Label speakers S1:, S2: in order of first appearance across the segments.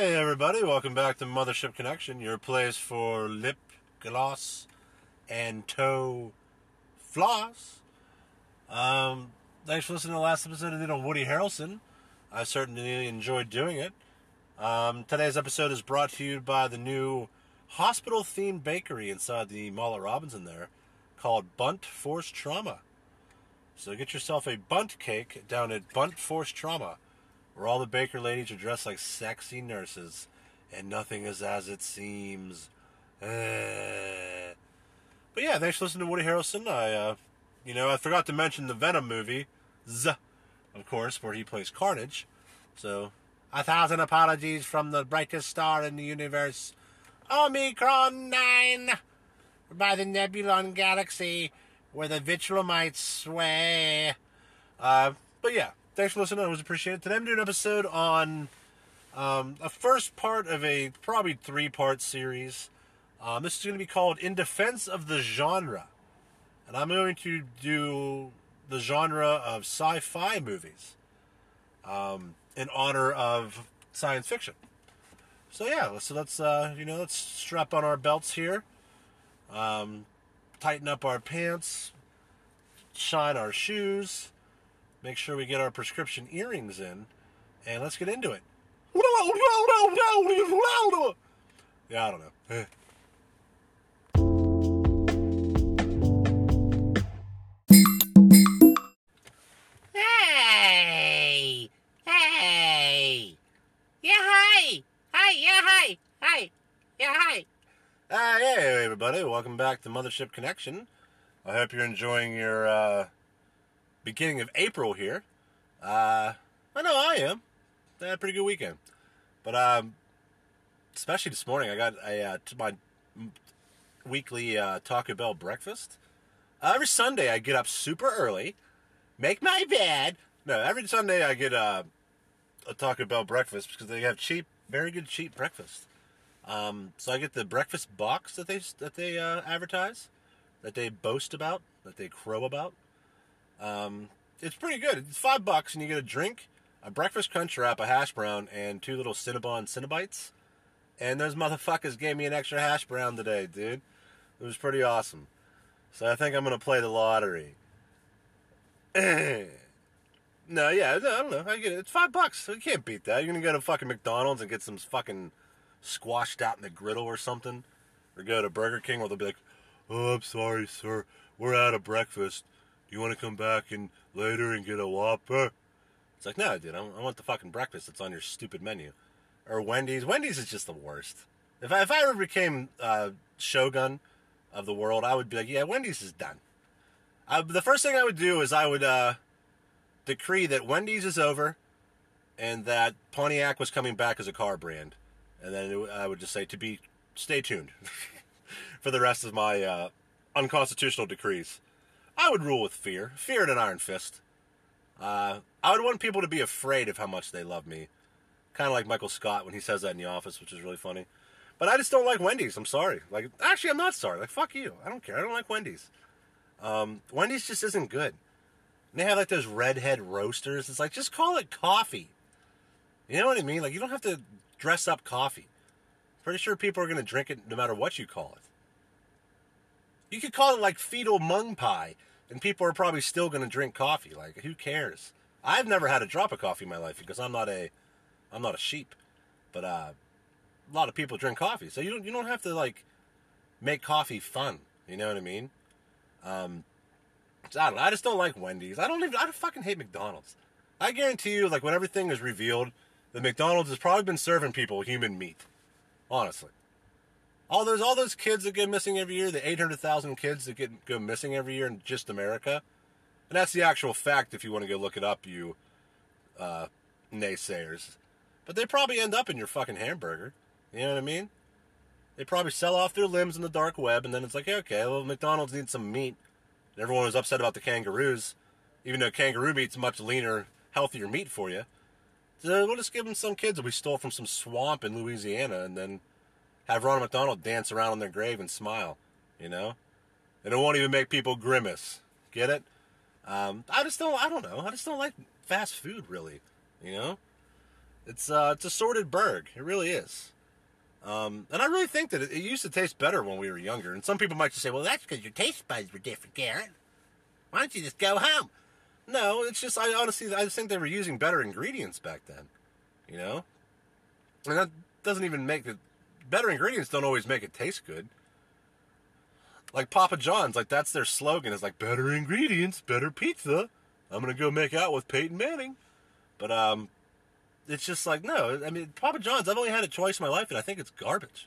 S1: Hey everybody, welcome back to Mothership Connection, your place for lip gloss and toe floss. Um, thanks for listening to the last episode of on Woody Harrelson. I certainly enjoyed doing it. Um, today's episode is brought to you by the new hospital-themed bakery inside the Mall at Robinson there, called Bunt Force Trauma. So get yourself a bunt cake down at Bunt Force Trauma where all the baker ladies are dressed like sexy nurses, and nothing is as it seems. Uh. But yeah, thanks for listening to Woody Harrelson. I, uh, you know, I forgot to mention the Venom movie, Z, of course, where he plays Carnage. So, a thousand apologies from the brightest star in the universe, Omicron 9, by the Nebulon Galaxy, where the Vitrumites sway. Uh, but yeah, thanks for listening. It was appreciated. Today I'm doing an episode on um, a first part of a probably three part series. Um, this is going to be called In Defense of the Genre. And I'm going to do the genre of sci fi movies um, in honor of science fiction. So yeah, so let's uh, you know let's strap on our belts here, um, tighten up our pants, shine our shoes, make sure we get our prescription earrings in, and let's get into it. Yeah, I don't know.
S2: Hey! Hey! Yeah, hi! Hi, yeah, hi! Hi! Yeah, hi!
S1: Uh, hey, everybody. Welcome back to Mothership Connection. I hope you're enjoying your uh, beginning of April here. Uh, I know I am. I had a pretty good weekend. But um, especially this morning, I got a, uh, to my weekly uh, Taco Bell breakfast. Uh, every Sunday, I get up super early, make my bed. No, every Sunday, I get uh, a Taco Bell breakfast because they have cheap, very good cheap breakfast. Um, so I get the breakfast box that they that they uh, advertise, that they boast about, that they crow about. Um, it's pretty good. It's five bucks, and you get a drink, a breakfast crunch wrap, a hash brown, and two little Cinnabon Cinnabites. And those motherfuckers gave me an extra hash brown today, dude. It was pretty awesome. So I think I'm gonna play the lottery. no, yeah, I don't know. I get it. It's five bucks. You can't beat that. You're gonna go to fucking McDonald's and get some fucking squashed out in the griddle or something, or go to Burger King where they'll be like, "Oh, I'm sorry, sir, we're out of breakfast. You want to come back and later and get a Whopper?" It's like, no, dude, I I want the fucking breakfast that's on your stupid menu. Or Wendy's. Wendy's is just the worst. If I, if I ever became uh, Shogun of the world, I would be like, yeah, Wendy's is done. The first thing I would do is I would uh, decree that Wendy's is over and that Pontiac was coming back as a car brand. And then it, I would just say to be, stay tuned for the rest of my uh, unconstitutional decrees. I would rule with fear, fear and an iron fist. Uh, I would want people to be afraid of how much they love me. Kind of like Michael Scott when he says that in The Office, which is really funny. But I just don't like Wendy's. I'm sorry. Like, actually, I'm not sorry. Like, fuck you. I don't care. I don't like Wendy's. Um, Wendy's just isn't good. And they have like those redhead roasters. It's like just call it coffee. You know what I mean? Like you don't have to dress up coffee. Pretty sure people are going to drink it no matter what you call it. You could call it like fetal mung pie, and people are probably still going to drink coffee. Like who cares? I've never had a drop of coffee in my life because I'm not a, I'm not a sheep. But uh, a lot of people drink coffee, so you don't you don't have to like make coffee fun. You know what I mean? Um, I don't. I just don't like Wendy's. I don't even. I fucking hate McDonald's. I guarantee you, like when everything is revealed, the McDonald's has probably been serving people human meat. Honestly, all those all those kids that go missing every year, the eight hundred thousand kids that get go missing every year in just America, and that's the actual fact. If you want to go look it up, you uh, naysayers, but they probably end up in your fucking hamburger. You know what I mean? They probably sell off their limbs in the dark web, and then it's like, okay, well, McDonald's needs some meat. And everyone was upset about the kangaroos, even though kangaroo meat's much leaner, healthier meat for you. So we'll just give them some kids that we stole from some swamp in Louisiana, and then have Ronald McDonald dance around on their grave and smile. You know, and it won't even make people grimace. Get it? Um, I just don't. I don't know. I just don't like fast food, really. You know. It's uh, it's a sorted burg. It really is. Um, and I really think that it, it used to taste better when we were younger. And some people might just say, "Well, that's because your taste buds were different, Garrett. Why don't you just go home?" No, it's just I honestly I just think they were using better ingredients back then. You know, and that doesn't even make it. Better ingredients don't always make it taste good. Like Papa John's, like that's their slogan is like better ingredients, better pizza. I'm gonna go make out with Peyton Manning, but um, it's just like no. I mean, Papa John's. I've only had a choice in my life, and I think it's garbage.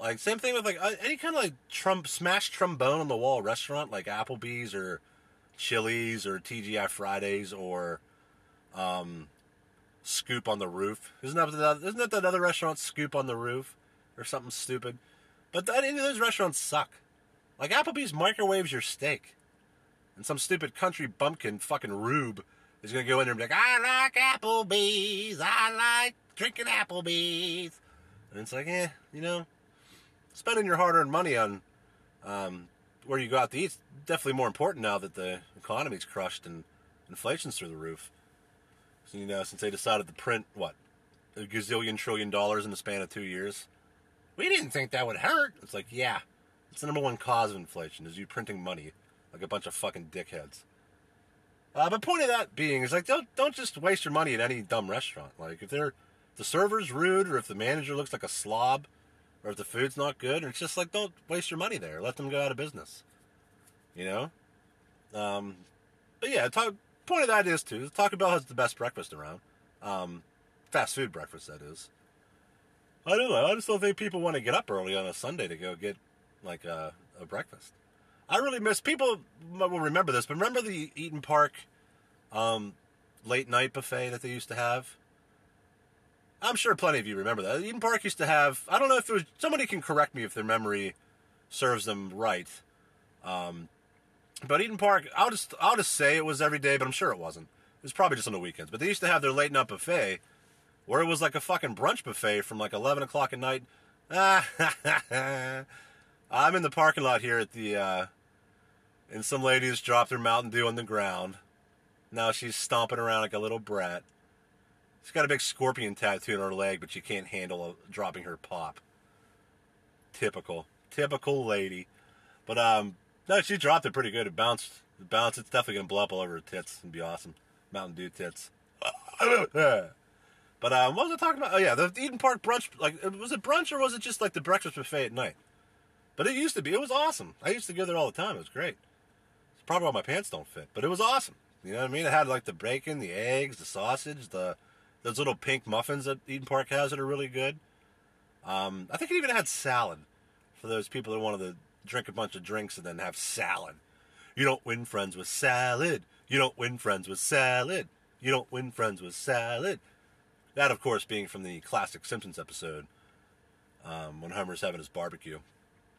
S1: Like same thing with like uh, any kind of like Trump smashed trombone on the wall restaurant, like Applebee's or Chili's or TGI Fridays or um, Scoop on the Roof. Isn't that that, isn't that restaurant Scoop on the Roof or something stupid? But any of those restaurants suck. Like Applebee's microwaves your steak, and some stupid country bumpkin fucking rube is gonna go in there and be like, I like Applebee's, I like drinking Applebee's, and it's like, eh, you know, spending your hard-earned money on um, where you go out to eat definitely more important now that the economy's crushed and inflation's through the roof. You know, since they decided to print what a gazillion trillion dollars in the span of two years, we didn't think that would hurt. It's like, yeah, it's the number one cause of inflation is you printing money like a bunch of fucking dickheads. Uh, but point of that being is like don't don't just waste your money at any dumb restaurant. Like if they're the server's rude or if the manager looks like a slob or if the food's not good, it's just like don't waste your money there. Let them go out of business. You know. Um, but yeah, talk, point of that is too. Taco Bell has the best breakfast around. Um, fast food breakfast that is. I don't know. I just don't think people want to get up early on a Sunday to go get like a, a breakfast. I really miss people will remember this, but remember the Eat'n Park um, late night buffet that they used to have. I'm sure plenty of you remember that. Eat'n Park used to have. I don't know if it was somebody can correct me if their memory serves them right. Um, but Eat'n Park, I'll just I'll just say it was every day, but I'm sure it wasn't. It was probably just on the weekends. But they used to have their late night buffet, where it was like a fucking brunch buffet from like 11 o'clock at night. I'm in the parking lot here at the, uh, and some lady has dropped her Mountain Dew on the ground. Now she's stomping around like a little brat. She's got a big scorpion tattoo on her leg, but she can't handle dropping her pop. Typical, typical lady. But um, no, she dropped it pretty good. It bounced, it bounced. It's definitely gonna blow up all over her tits and be awesome. Mountain Dew tits. But um, what was I talking about? Oh yeah, the Eat'n Park brunch. Like, was it brunch or was it just like the breakfast buffet at night? But it used to be. It was awesome. I used to go there all the time. It was great. It's probably why my pants don't fit, but it was awesome. You know what I mean? It had like the bacon, the eggs, the sausage, the those little pink muffins that Eat'n Park has that are really good. Um, I think it even had salad for those people that wanted to drink a bunch of drinks and then have salad. You don't win friends with salad. You don't win friends with salad. You don't win friends with salad. That, of course, being from the classic Simpsons episode um, when Homer's having his barbecue.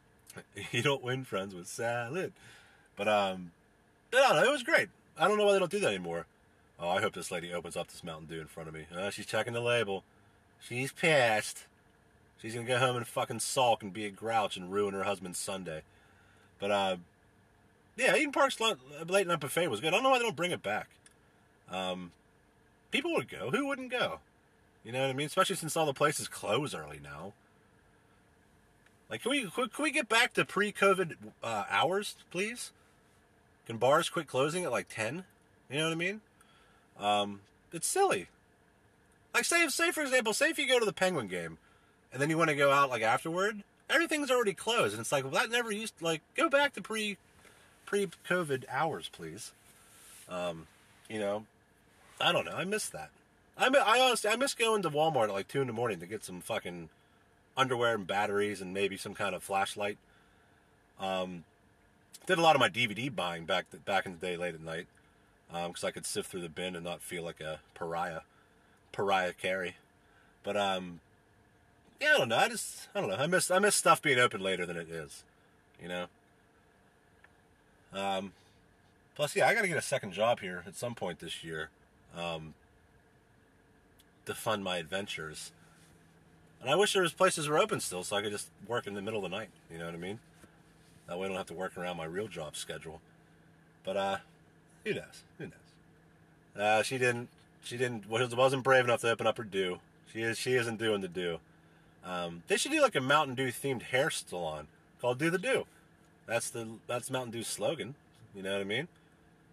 S1: you don't win friends with salad. But, um, I don't know. It was great. I don't know why they don't do that anymore. Oh, I hope this lady opens up this Mountain Dew in front of me. Uh, she's checking the label. She's pissed. She's gonna go home and fucking sulk and be a grouch and ruin her husband's Sunday. But uh, yeah, Eat'n Park's late night buffet was good. I don't know why they don't bring it back. Um, people would go. Who wouldn't go? You know what I mean? Especially since all the places close early now. Like, can we can we get back to pre-COVID uh, hours, please? Can bars quit closing at like ten? You know what I mean? Um, it's silly. Like, say, say for example, say if you go to the Penguin game, and then you want to go out like afterward, everything's already closed, and it's like, well, that never used. Like, go back to pre pre-COVID hours, please. Um, you know, I don't know. I miss that. I I honestly I miss going to Walmart at like two in the morning to get some fucking underwear and batteries and maybe some kind of flashlight. Um, did a lot of my DVD buying back back in the day, late at night, because um, I could sift through the bin and not feel like a pariah, pariah carry. But um, yeah, I don't know. I just I don't know. I miss I miss stuff being open later than it is, you know. Um, plus, yeah, I got to get a second job here at some point this year. Um, to fund my adventures. And I wish there was places were open still so I could just work in the middle of the night. You know what I mean? That way I don't have to work around my real job schedule. But uh, who knows? Who knows? Uh, she didn't. she didn't was- wasn't brave enough to open up her do. She is she isn't doing the do. Um, they should do like a Mountain Dew themed hair salon called Do the Do. That's the that's Mountain Dew's slogan. You know what I mean?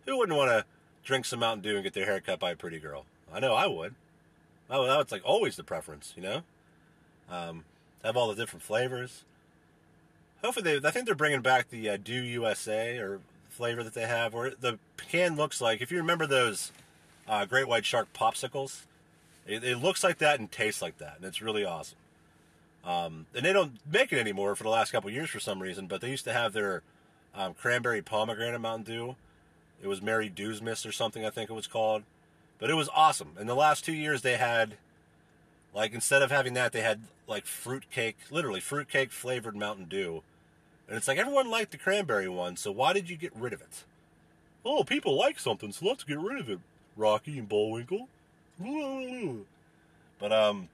S1: Who wouldn't want to drink some Mountain Dew and get their hair cut by a pretty girl? I know I would. Oh, that's like always the preference, you know. Um, have all the different flavors. Hopefully, they. I think they're bringing back the uh, Dew USA or flavor that they have, where the can looks like. If you remember those uh, Great White Shark popsicles, it, it looks like that and tastes like that, and it's really awesome. Um, and they don't make it anymore for the last couple years for some reason, but they used to have their um, cranberry pomegranate Mountain Dew. It was Mary Dew's Miss or something, I think it was called. But it was awesome. In the last two years, they had, like, instead of having that, they had, like, fruitcake, literally fruitcake flavored Mountain Dew. And it's like everyone liked the cranberry one, so why did you get rid of it? Oh, people like something, so let's get rid of it, Rocky and Bullwinkle. But, um,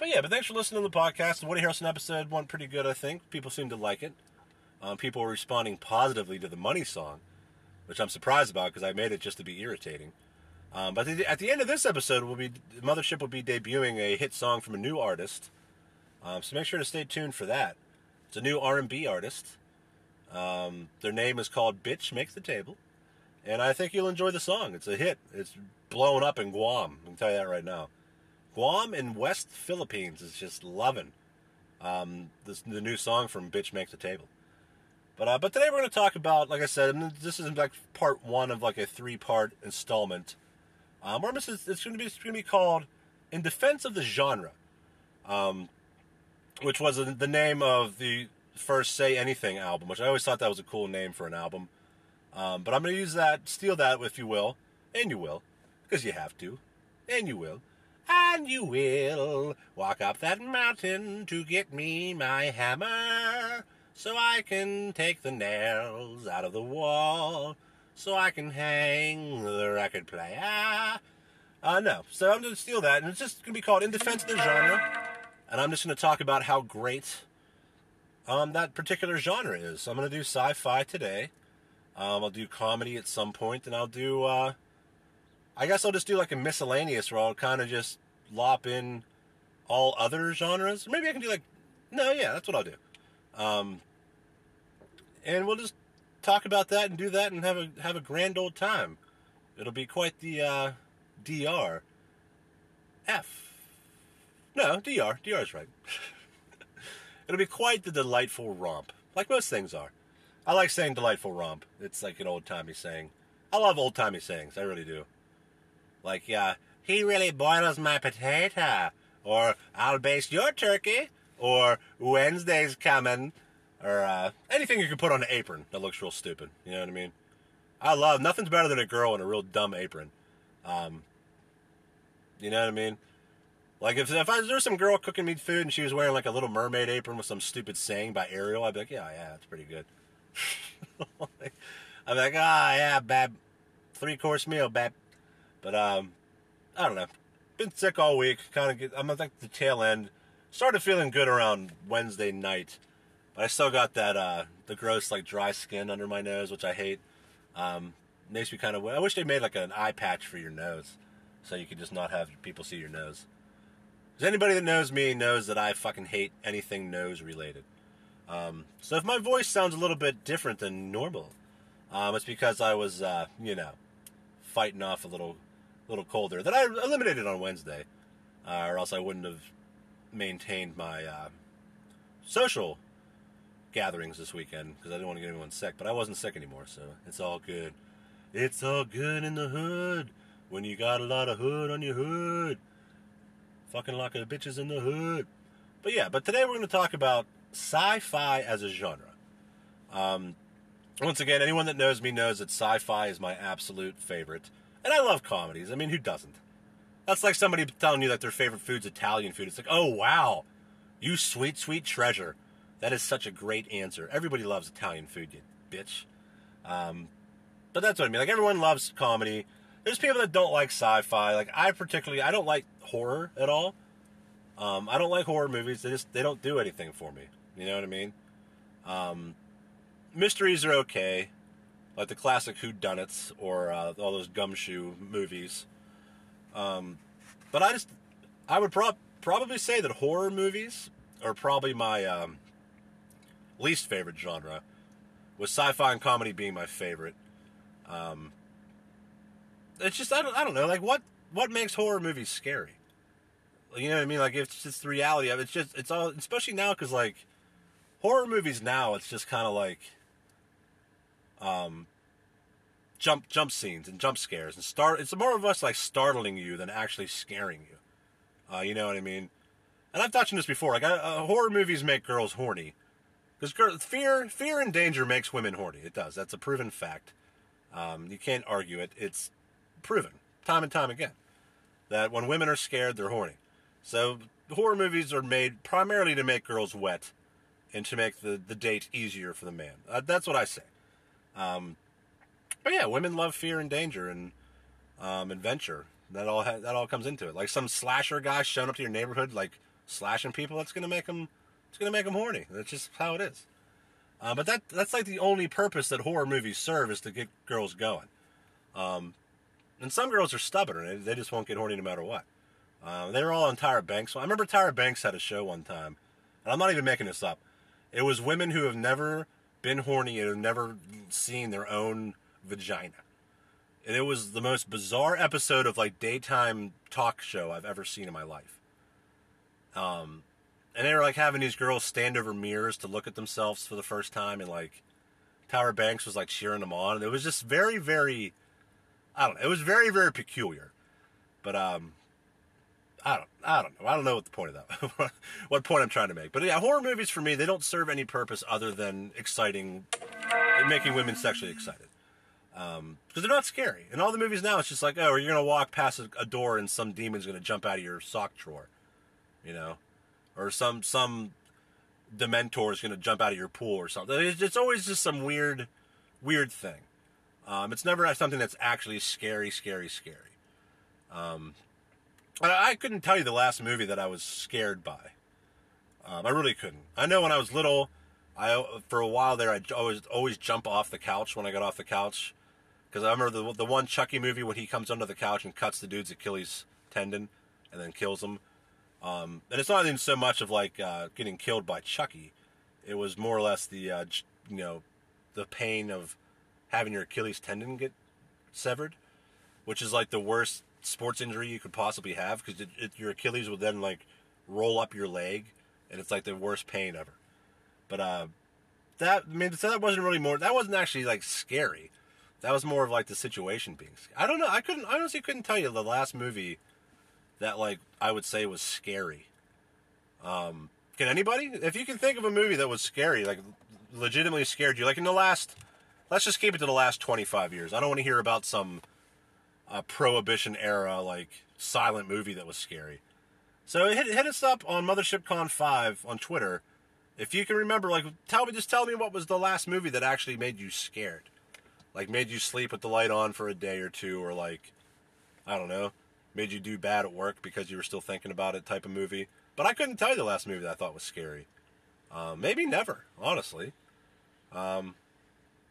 S1: but yeah, but thanks for listening to the podcast. The Woody Harrelson episode went pretty good, I think. People seem to like it. Um, people were responding positively to the money song, which I'm surprised about because I made it just to be irritating. Um, but at the end of this episode, will be Mothership will be debuting a hit song from a new artist. Um, so make sure to stay tuned for that. It's a new R&B artist. Um, their name is called Bitch Makes the Table, and I think you'll enjoy the song. It's a hit. It's blown up in Guam. I can tell you that right now. Guam and West Philippines is just loving um, this, the new song from Bitch Makes the Table. But uh, but today we're going to talk about, like I said, this is like part one of like a three part installment. Um, or it's going to be it's going to be called "In Defense of the Genre," um, which was the name of the first "Say Anything" album, which I always thought that was a cool name for an album. Um, but I'm going to use that, steal that, if you will, and you will, because you have to, and you will, and you will walk up that mountain to get me my hammer so I can take the nails out of the wall, so I can hang the record player. Uh, no, so I'm going to steal that, and it's just going to be called In Defense of the Genre, and I'm just going to talk about how great um, that particular genre is. So I'm going to do sci-fi today. Um, I'll do comedy at some point, and I'll do, uh, I guess I'll just do like a miscellaneous where I'll kind of just lop in all other genres. Maybe I can do like, no, yeah, that's what I'll do. Um, and we'll just talk about that and do that and have a have a grand old time. It'll be quite the uh, DR. F. No, DR. DR is right. It'll be quite the delightful romp, like most things are. I like saying delightful romp. It's like an old timey saying. I love old timey sayings. I really do. Like, yeah, he really boils my potato, or I'll baste your turkey, or Wednesday's coming or uh, anything you can put on an apron that looks real stupid. You know what I mean? I love nothing's better than a girl in a real dumb apron. Um, you know what I mean? Like if if I, there was some girl cooking me food and she was wearing like a little mermaid apron with some stupid saying by Ariel, I'd be like, yeah, yeah, that's pretty good. I'm like, ah, yeah, bab, three course meal, bab. But um, I don't know. Been sick all week. Kind of get. I'm at like the tail end. Started feeling good around Wednesday night. But I still got that uh, the gross like dry skin under my nose, which I hate. Um, makes me kind of. I wish they made like an eye patch for your nose, so you could just not have people see your nose. Because anybody that knows me knows that I fucking hate anything nose related. Um, so if my voice sounds a little bit different than normal, um, it's because I was, uh, you know, fighting off a little, little colder that I eliminated on Wednesday, uh, or else I wouldn't have maintained my uh, social gatherings this weekend because I didn't want to get anyone sick. But I wasn't sick anymore, so it's all good. It's all good in the hood when you got a lot of hood on your hood. Fucking like a bitches in the hood. But yeah, but today we're going to talk about sci-fi as a genre. Um, once again, anyone that knows me knows that sci-fi is my absolute favorite, and I love comedies. I mean, who doesn't? That's like somebody telling you that their favorite food's Italian food. It's like, oh wow, you sweet, sweet treasure. That is such a great answer. Everybody loves Italian food, you bitch. Um, but that's what I mean. Like everyone loves comedy. There's people that don't like sci-fi. Like I particularly, I don't like horror at all. Um, I don't like horror movies. They just they don't do anything for me. You know what I mean? Um, mysteries are okay, like the classic Who Done or uh, all those gumshoe movies. Um, but I just, I would prob- probably say that horror movies are probably my um, least favorite genre, with sci-fi and comedy being my favorite. Um, it's just I don't I don't know like what what makes horror movies scary. You know what I mean? Like it's just the reality of it. It's just it's all especially now because like horror movies now it's just kind of like um jump jump scenes and jump scares and start. It's more of us like startling you than actually scaring you. Uh, you know what I mean? And I've touched on this before. Like uh, horror movies make girls horny because fear fear and danger makes women horny. It does. That's a proven fact. Um, you can't argue it. It's proven time and time again that when women are scared, they're horny. So horror movies are made primarily to make girls wet and to make the, the date easier for the man. Uh, that's what I say. Um, but yeah, women love fear and danger and um, adventure. That all ha- that all comes into it. Like some slasher guy showing up to your neighborhood, like slashing people. That's gonna make them. It's gonna make them horny. That's just how it is. Uh, but that that's like the only purpose that horror movies serve is to get girls going. Um, and some girls are stubborn and they just won't get horny no matter what. Um, they were all on Tyra Banks. I remember Tyra Banks had a show one time, and I'm not even making this up. It was women who have never been horny and have never seen their own vagina. And it was the most bizarre episode of like daytime talk show I've ever seen in my life. Um, and they were like having these girls stand over mirrors to look at themselves for the first time, and like Tyra Banks was like cheering them on. And it was just very, very, I don't know. It was very, very peculiar. But um, I don't, I don't know. I don't know what the point of that, what point I'm trying to make. But yeah, horror movies for me, they don't serve any purpose other than exciting, making women sexually excited. Um, because they're not scary. In all the movies now, it's just like, oh, you're gonna walk past a, a door and some demon's gonna jump out of your sock drawer, you know, or some some Dementor is gonna jump out of your pool or something. It's, it's always just some weird, weird thing. Um, it's never something that's actually scary, scary, scary. Um, I, I couldn't tell you the last movie that I was scared by. Um, I really couldn't. I know when I was little, I for a while there, I always always jump off the couch when I got off the couch, because I remember the the one Chucky movie when he comes under the couch and cuts the dude's Achilles tendon, and then kills him. Um, and it's not even so much of like uh, getting killed by Chucky; it was more or less the uh, you know the pain of having your Achilles tendon get severed, which is like the worst sports injury you could possibly have because your Achilles would then like roll up your leg, and it's like the worst pain ever. But uh, that I mean, so that wasn't really more. That wasn't actually like scary. That was more of like the situation being. I don't know. I couldn't. I honestly couldn't tell you the last movie that like I would say was scary. Um, can anybody? If you can think of a movie that was scary, like legitimately scared you, like in the last, let's just keep it to the last twenty five years. I don't want to hear about some uh, prohibition era like silent movie that was scary. So hit, hit us up on MothershipCon5 on Twitter if you can remember. Like, tell me, just tell me what was the last movie that actually made you scared, like made you sleep with the light on for a day or two, or like, I don't know, made you do bad at work because you were still thinking about it type of movie. But I couldn't tell you the last movie that I thought was scary. Um, maybe never, honestly. Um,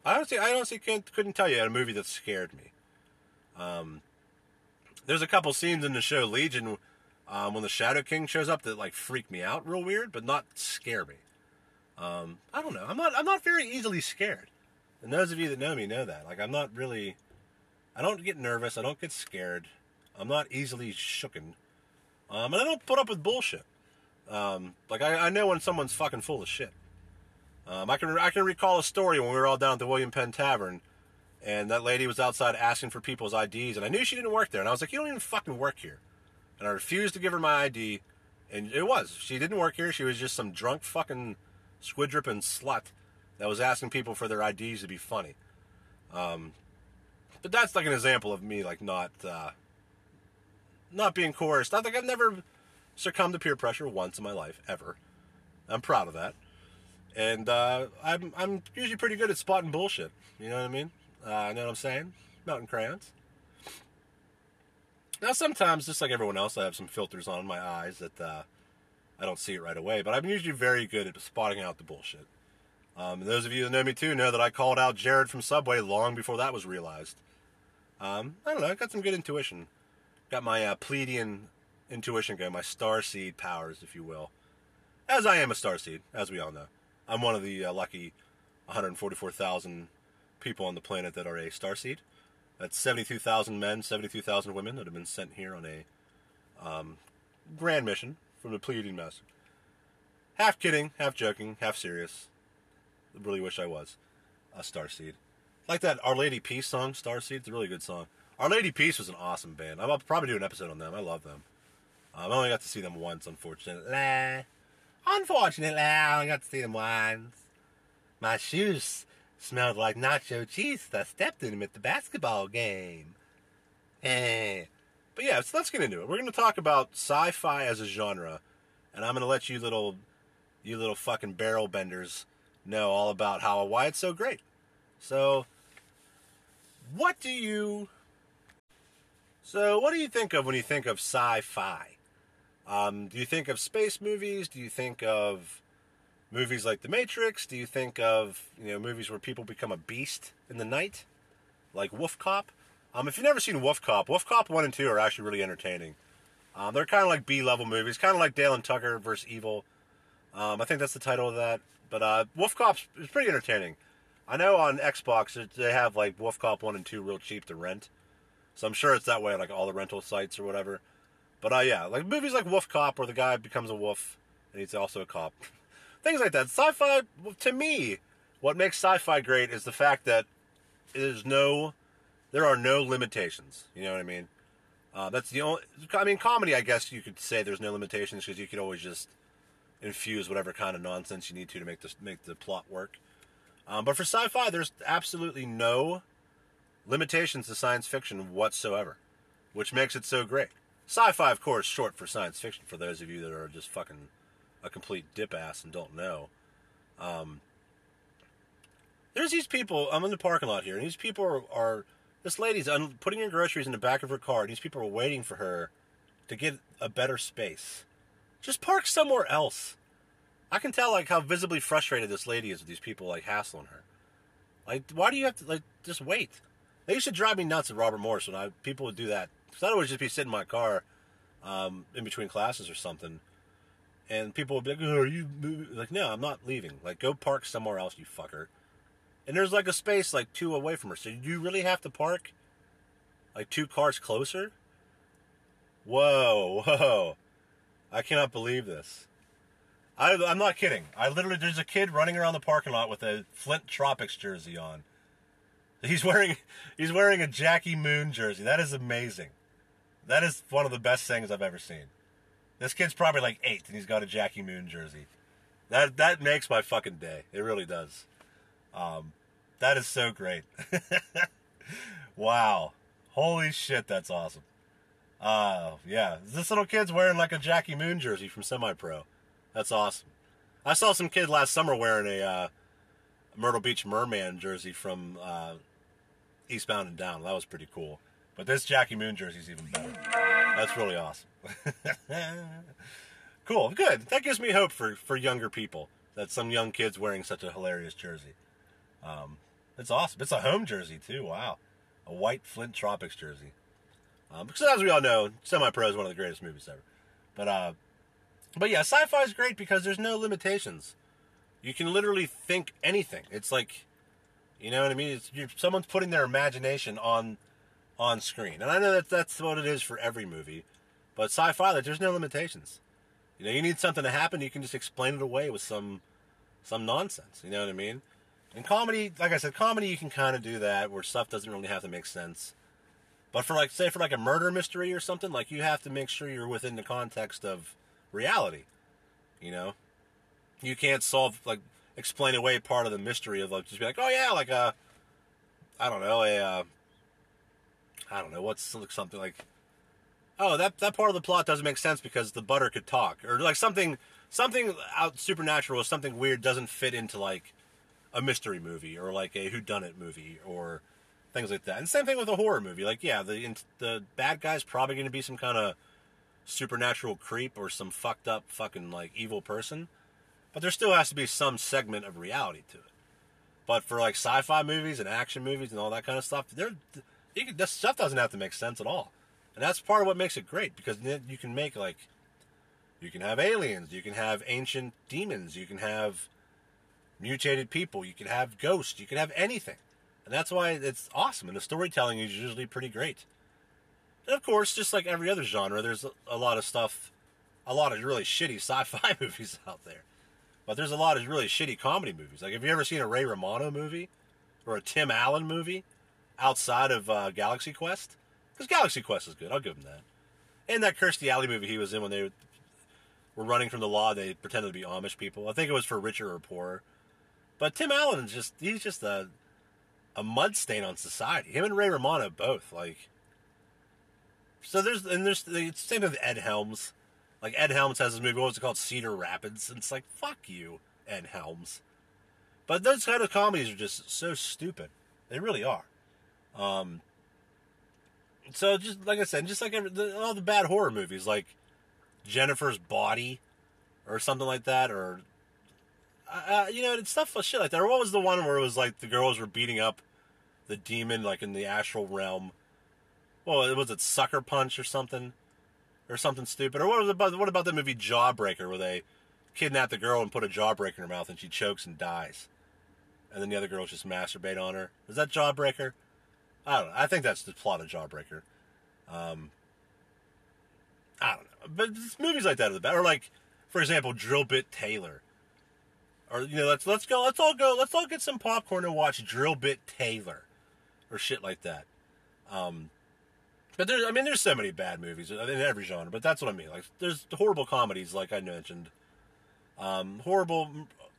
S1: I honestly, I honestly couldn't, couldn't tell you a movie that scared me. Um, there's a couple scenes in the show Legion um, when the Shadow King shows up that like freak me out real weird, but not scare me. Um, I don't know. I'm not. I'm not very easily scared. And those of you that know me know that. Like I'm not really. I don't get nervous. I don't get scared. I'm not easily shooken. Um, and I don't put up with bullshit. Um, like I, I know when someone's fucking full of shit. Um, I can I can recall a story when we were all down at the William Penn Tavern, and that lady was outside asking for people's IDs, and I knew she didn't work there, and I was like, you don't even fucking work here, and I refused to give her my ID, and it was she didn't work here. She was just some drunk fucking squid dripping slut that was asking people for their IDs to be funny. Um, but that's like an example of me like not uh, not being coerced. I think I've never succumbed to peer pressure once in my life ever. I'm proud of that, and uh, I'm I'm usually pretty good at spotting bullshit. You know what I mean? Uh, you know what I'm saying? Mountain crayons. Now sometimes, just like everyone else, I have some filters on my eyes that uh, I don't see it right away. But I'm usually very good at spotting out the bullshit. Um, and those of you that know me too know that I called out Jared from Subway long before that was realized. Um, I don't know. I got some good intuition. got my uh, Pleiadian intuition going, my star seed powers, if you will. As I am a star seed, as we all know. I'm one of the uh, lucky 144,000 people on the planet that are a star seed. That's 72,000 men, 72,000 women that have been sent here on a um, grand mission from the Pleiadian Master. Half kidding, half joking, half serious. Really wish I was a star seed. Like that Our Lady Peace song, Star Seed. It's a really good song. Our Lady Peace was an awesome band. I'll probably do an episode on them. I love them. Um, I only got to see them once, unfortunately. Unfortunately, I only got to see them once. My shoes smelled like nacho cheese. I stepped in them at the basketball game. Eh. But yeah, so let's get into it. We're going to talk about sci-fi as a genre, and I'm going to let you little, you little fucking barrel benders know all about how why it's so great. So, what do you so, what do you think of when you think of sci-fi? Um, do you think of space movies? Do you think of movies like The Matrix? Do you think of you know movies where people become a beast in the night, like Wolf Cop? Um, if you've never seen Wolf Cop, Wolf Cop one and two are actually really entertaining. Um, they're kind of like B-level movies, kind of like Dale and Tucker versus Evil. Um, I think that's the title of that. But uh, Wolf Cop is pretty entertaining. I know on Xbox they have like Wolf Cop one and two real cheap to rent. So I'm sure it's that way, like all the rental sites or whatever. But uh, yeah, like movies like Wolf Cop, where the guy becomes a wolf and he's also a cop. Things like that. Sci-fi, to me, what makes sci-fi great is the fact that there's no, there are no limitations. You know what I mean? Uh, that's the only. I mean, comedy. I guess you could say there's no limitations because you could always just infuse whatever kind of nonsense you need to to make the make the plot work. Um, but for sci-fi, there's absolutely no limitations to science fiction whatsoever, which makes it so great. Sci-fi, of course, short for science fiction. For those of you that are just fucking a complete dip ass and don't know, um, there's these people. I'm in the parking lot here, and these people are. are this lady's un, putting her groceries in the back of her car. And these people are waiting for her to get a better space. Just park somewhere else. I can tell like how visibly frustrated this lady is with these people like hassling her. Like, why do you have to like just wait? They used to drive me nuts at Robert Morris when I people would do that. Because I would just be sitting in my car um, in between classes or something, and people would be like, oh, "Are you like no? I'm not leaving. Like go park somewhere else, you fucker." And there's like a space like two away from her. So do you really have to park like two cars closer? Whoa, whoa! I cannot believe this. I, I'm not kidding. I literally there's a kid running around the parking lot with a Flint Tropics jersey on He's wearing he's wearing a Jackie Moon jersey. That is amazing. That is one of the best things I've ever seen. This kid's probably like eight and he's got a Jackie Moon jersey. That that makes my fucking day. It really does. Um, that is so great. wow. Holy shit, that's awesome. Uh yeah. This little kid's wearing like a Jackie Moon jersey from Semi Pro. That's awesome. I saw some kid last summer wearing a uh, Myrtle Beach Merman jersey from uh, Eastbound and Down. That was pretty cool. But this Jackie Moon jersey is even better. That's really awesome. cool, good. That gives me hope for, for younger people that some young kids wearing such a hilarious jersey. Um, it's awesome. It's a home jersey too. Wow, a white Flint Tropics jersey. Um, because as we all know, Semi Pro is one of the greatest movies ever. But uh, but yeah, sci-fi is great because there's no limitations. You can literally think anything. It's like you know what I mean? Someone's putting their imagination on on screen, and I know that that's what it is for every movie. But sci-fi, like, there's no limitations. You know, you need something to happen, you can just explain it away with some some nonsense. You know what I mean? In comedy, like I said, comedy you can kind of do that where stuff doesn't really have to make sense. But for like, say, for like a murder mystery or something, like you have to make sure you're within the context of reality. You know, you can't solve like explain away part of the mystery of like just be like, oh yeah, like a, uh, I don't know, a, uh, I don't know, what's something like, oh that that part of the plot doesn't make sense because the butter could talk or like something something out supernatural, or something weird doesn't fit into like a mystery movie or like a whodunit movie or things like that. And same thing with a horror movie. Like yeah, the the bad guy's probably going to be some kind of supernatural creep or some fucked up fucking like evil person but there still has to be some segment of reality to it. But for like sci-fi movies and action movies and all that kind of stuff, there, this stuff doesn't have to make sense at all. And that's part of what makes it great because you can make like you can have aliens, you can have ancient demons, you can have mutated people, you can have ghosts, you can have anything. And that's why it's awesome. And the storytelling is usually pretty great. And of course, just like every other genre, there's a, lot of stuff, a lot of really shitty sci-fi movies out there. But there's a lot of really shitty comedy movies. Like, have you ever seen a Ray Romano movie or a Tim Allen movie outside of uh, Galaxy Quest? Because Galaxy Quest is good. I'll give him that. And that Kirstie Alley movie he was in when they were running from the law, they pretended to be Amish people. I think it was for richer or poorer. But Tim Allen is just, he's just a, a mud stain on society. Him and Ray Romano both. Like, so there's, and there's, the same with Ed Helms. Like Ed Helms has his movie. What was it called? Cedar Rapids. And it's like fuck you, Ed Helms. But those kind of comedies are just so stupid. They really are. Um. So just like I said, just like every, the, all the bad horror movies, like Jennifer's Body, or something like that, or uh, you know, it's stuff shit like that. Or what was the one where it was like the girls were beating up the demon, like in the astral realm? Well, was it Sucker Punch or something? or something stupid. Or what was about what about the movie Jawbreaker where they kidnap the girl and put a jawbreaker in her mouth and she chokes and dies, and then the other girls just masturbate on her? Is that Jawbreaker? I don't know. I think that's the plot of Jawbreaker. Um, I don't know, but movies like that are the best. Or like, for example, Drill Bit Taylor. Or you know, let's let's go, let's all go, let's all get some popcorn and watch Drill Bit Taylor, or shit like that. Um, but there's, I mean, there's so many bad movies in every genre. But that's what I mean. Like, there's horrible comedies, like I mentioned. Um, horrible,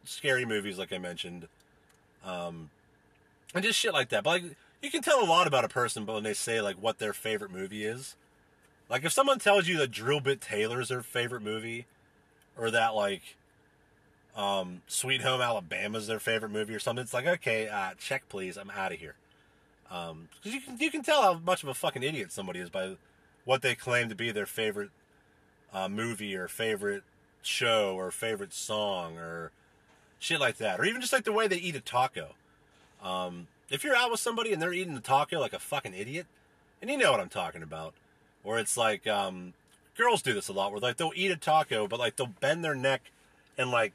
S1: scary movies, like I mentioned. Um, and just shit like that. But like, you can tell a lot about a person, but when they say like what their favorite movie is, like if someone tells you that Drill Bit Taylor is their favorite movie, or that like, um, Sweet Home Alabama is their favorite movie or something, it's like okay, uh, check please, I'm out of here. Um, cause you can you can tell how much of a fucking idiot somebody is by what they claim to be their favorite uh, movie or favorite show or favorite song or shit like that, or even just like the way they eat a taco. Um, if you're out with somebody and they're eating a taco like a fucking idiot, and you know what I'm talking about, or it's like um, girls do this a lot, where like they'll eat a taco, but like they'll bend their neck and like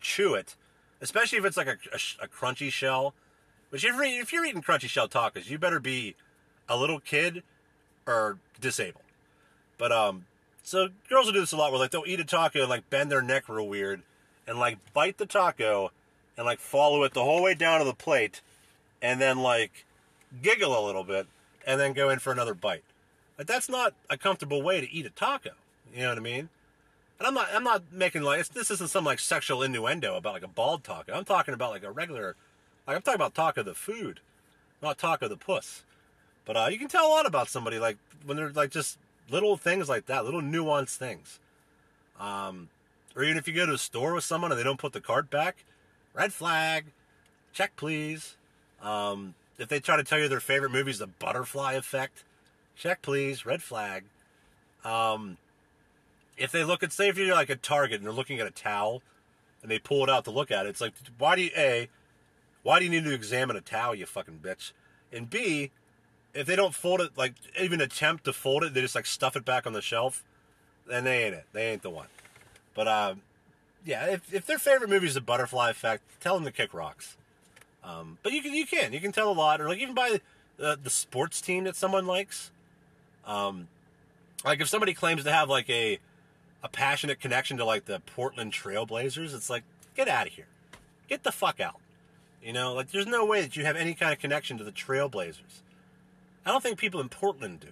S1: chew it, especially if it's like a, a, a crunchy shell but if you're, if you're eating crunchy shell tacos, you better be a little kid or disabled. But um, so girls will do this a lot where like they'll eat a taco and like bend their neck real weird and like bite the taco and like follow it the whole way down to the plate and then like giggle a little bit and then go in for another bite. Like that's not a comfortable way to eat a taco. You know what I mean? And I'm not I'm not making like this isn't some like sexual innuendo about like a bald taco. I'm talking about like a regular like I'm talking about talk of the food, not talk of the puss. But uh, you can tell a lot about somebody like when they're like just little things like that, little nuanced things. Um, or even if you go to a store with someone and they don't put the cart back, red flag, check please. Um, if they try to tell you their favorite movie is the Butterfly Effect, check please, red flag. Um, if they look at, say, if you're like a Target and they're looking at a towel and they pull it out to look at it, it's like, why do you, A, why do you need to examine a towel, you fucking bitch? And B, if they don't fold it, like even attempt to fold it, they just like stuff it back on the shelf, then they ain't it. They ain't the one. But um, yeah, if, if their favorite movie is The Butterfly Effect, tell them to kick rocks. Um, but you can you can you can tell a lot, or like even by the, the sports team that someone likes. Um, like if somebody claims to have like a a passionate connection to like the Portland Trailblazers, it's like get out of here, get the fuck out. You know, like there's no way that you have any kind of connection to the Trailblazers. I don't think people in Portland do.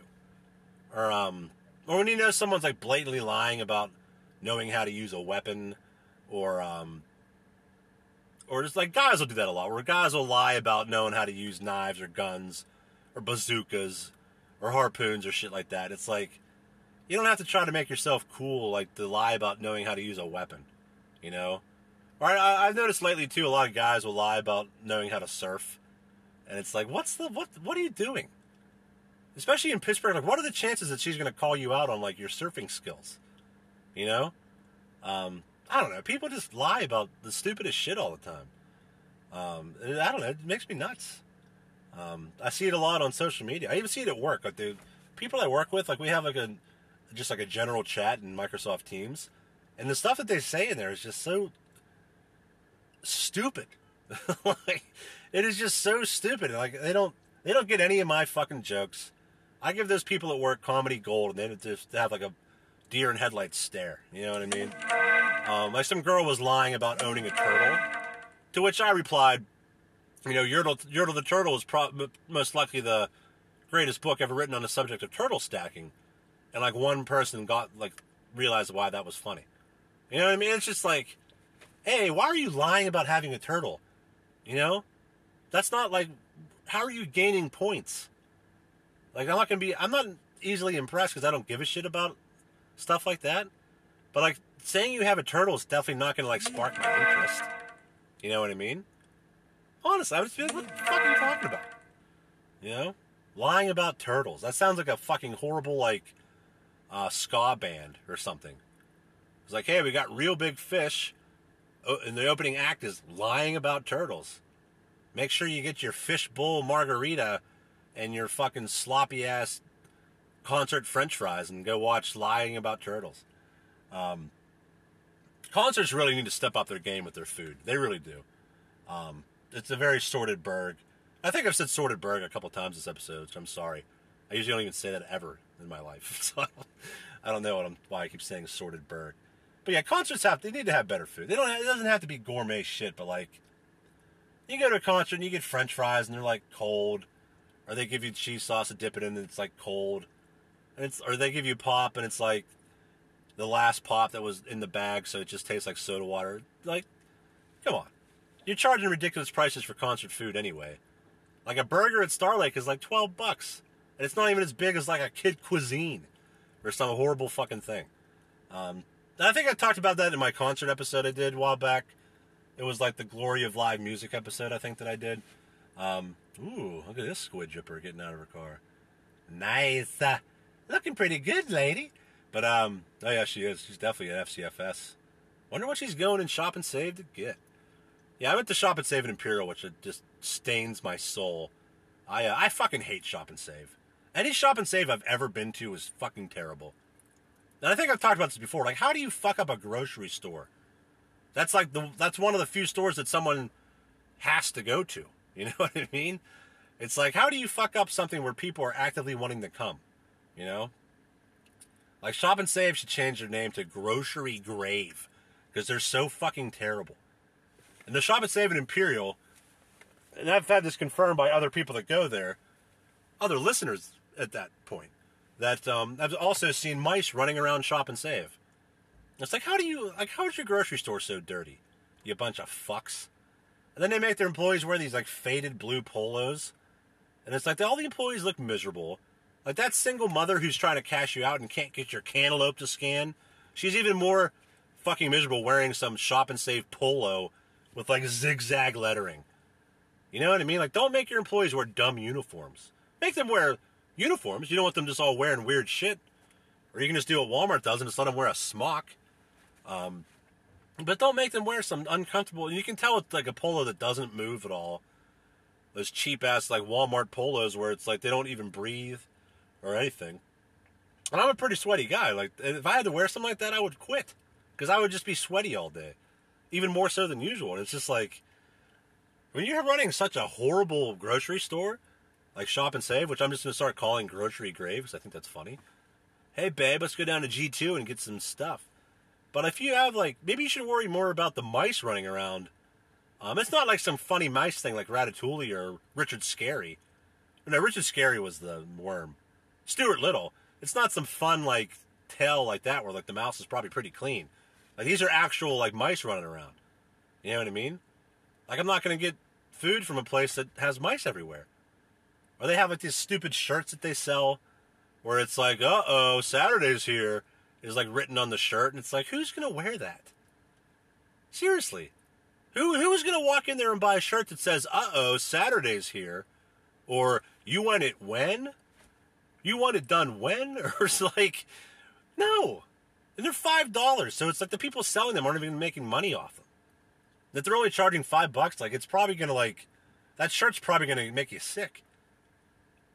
S1: Or um or when you know someone's like blatantly lying about knowing how to use a weapon or um or just like guys will do that a lot where guys will lie about knowing how to use knives or guns or bazookas or harpoons or shit like that. It's like you don't have to try to make yourself cool like to lie about knowing how to use a weapon, you know? Or I, I've noticed lately too, a lot of guys will lie about knowing how to surf, and it's like, what's the what? What are you doing? Especially in Pittsburgh, like, what are the chances that she's going to call you out on like your surfing skills? You know, um, I don't know. People just lie about the stupidest shit all the time. Um, I don't know. It makes me nuts. Um, I see it a lot on social media. I even see it at work. Like the people I work with, like we have like a just like a general chat in Microsoft Teams, and the stuff that they say in there is just so stupid. like it is just so stupid. Like they don't they don't get any of my fucking jokes. I give those people at work comedy gold, and they just have like a deer in headlights stare. You know what I mean? Um, like some girl was lying about owning a turtle, to which I replied, you know, Yertle, Yertle the Turtle is pro- most likely the greatest book ever written on the subject of turtle stacking, and like one person got like realized why that was funny. You know what I mean? It's just like, hey, why are you lying about having a turtle? You know, that's not like, how are you gaining points? Like I'm not gonna be, I'm not easily impressed because I don't give a shit about stuff like that. But like saying you have a turtle is definitely not gonna like spark my interest. You know what I mean? Honestly, I would just be like, what the fuck are you talking about? You know? Lying about turtles. That sounds like a fucking horrible, like, uh, ska band or something. It's like, hey, we got real big fish. Oh, and the opening act is lying about turtles. Make sure you get your fishbowl margarita and your fucking sloppy ass concert french fries and go watch Lying About Turtles. Um, concerts really need to step up their game with their food. They really do. Um, it's a very sorted burg. I think I've said sorted burg a couple times this episode, so I'm sorry. I usually don't even say that ever in my life, so I don't, know why I keep saying sorted burg. But yeah, concerts have they need to have better food. They don't. Have, it doesn't have to be gourmet shit, but like, you go to a concert and you get French fries and they're like cold, or they give you cheese sauce to dip it in and it's like cold, and it's or they give you pop and it's like the last pop that was in the bag, so it just tastes like soda water. Like, come on. You're charging ridiculous prices for concert food anyway. Like a burger at Star Lake is like 12 bucks. And it's not even as big as like a kid cuisine or some horrible fucking thing. Um, I think I talked about that in my concert episode I did a while back. It was like the glory of live music episode, I think, that I did. Um, ooh, look at this squid jipper getting out of her car. Nice. Uh, looking pretty good, lady. But um, oh yeah, she is. She's definitely an FCFS. Wonder what she's going and shop and save to get. Yeah, I went to shop and save at Imperial, which just stains my soul. I uh, I fucking hate shop and save. Any shop and save I've ever been to is fucking terrible. And I think I've talked about this before. Like, how do you fuck up a grocery store? That's like the that's one of the few stores that someone has to go to. You know what I mean? It's like, how do you fuck up something where people are actively wanting to come? You know? Like Shop and Save should change their name to Grocery Grave because they're so fucking terrible. And the Shop and Save at Imperial, and I've had this confirmed by other people that go there, other listeners at that point, that um, I've also seen mice running around Shop and Save. It's like, how do you, like, how is your grocery store so dirty? You bunch of fucks. And then they make their employees wear these, like, faded blue polos. And it's like, all the employees look miserable. Like that single mother who's trying to cash you out and can't get your cantaloupe to scan, she's even more fucking miserable wearing some shop and save polo with like zigzag lettering. You know what I mean? Like, don't make your employees wear dumb uniforms. Make them wear uniforms. You don't want them just all wearing weird shit. Or you can just do what Walmart does and just let them wear a smock. Um, but don't make them wear some uncomfortable. You can tell it's like a polo that doesn't move at all. Those cheap ass like Walmart polos where it's like they don't even breathe or anything. And I'm a pretty sweaty guy. Like if I had to wear something like that, I would quit because I would just be sweaty all day, even more so than usual. And it's just like when you're running such a horrible grocery store, like Shop and Save, which I'm just gonna start calling Grocery Grave because I think that's funny. Hey babe, let's go down to G2 and get some stuff. But if you have like, maybe you should worry more about the mice running around. Um, it's not like some funny mice thing like Ratatouille or Richard Scarry. No, Richard Scarry was the worm. Stuart Little. It's not some fun like tale like that where like the mouse is probably pretty clean. Like these are actual like mice running around. You know what I mean? Like I'm not gonna get food from a place that has mice everywhere. Or they have like these stupid shirts that they sell where it's like, uh oh, Saturday's here is like written on the shirt and it's like, who's gonna wear that? Seriously. Who who's gonna walk in there and buy a shirt that says, uh oh, Saturday's here? Or you want it when? You want it done when? Or it's like, no. And they're five dollars, so it's like the people selling them aren't even making money off them. That they're only charging five bucks, like it's probably gonna like that shirt's probably gonna make you sick.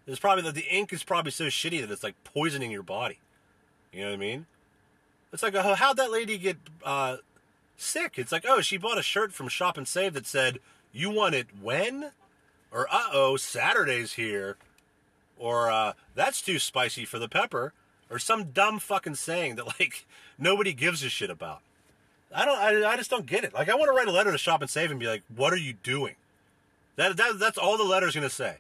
S1: It's probably that the ink is probably so shitty that it's like poisoning your body. You know what I mean? It's like, oh, how'd that lady get uh, sick? It's like, oh, she bought a shirt from Shop and Save that said, "You want it when?" Or, "Uh oh, Saturday's here," or uh, "That's too spicy for the pepper," or some dumb fucking saying that like nobody gives a shit about. I don't. I, I just don't get it. Like, I want to write a letter to Shop and Save and be like, "What are you doing?" That, that that's all the letter's gonna say.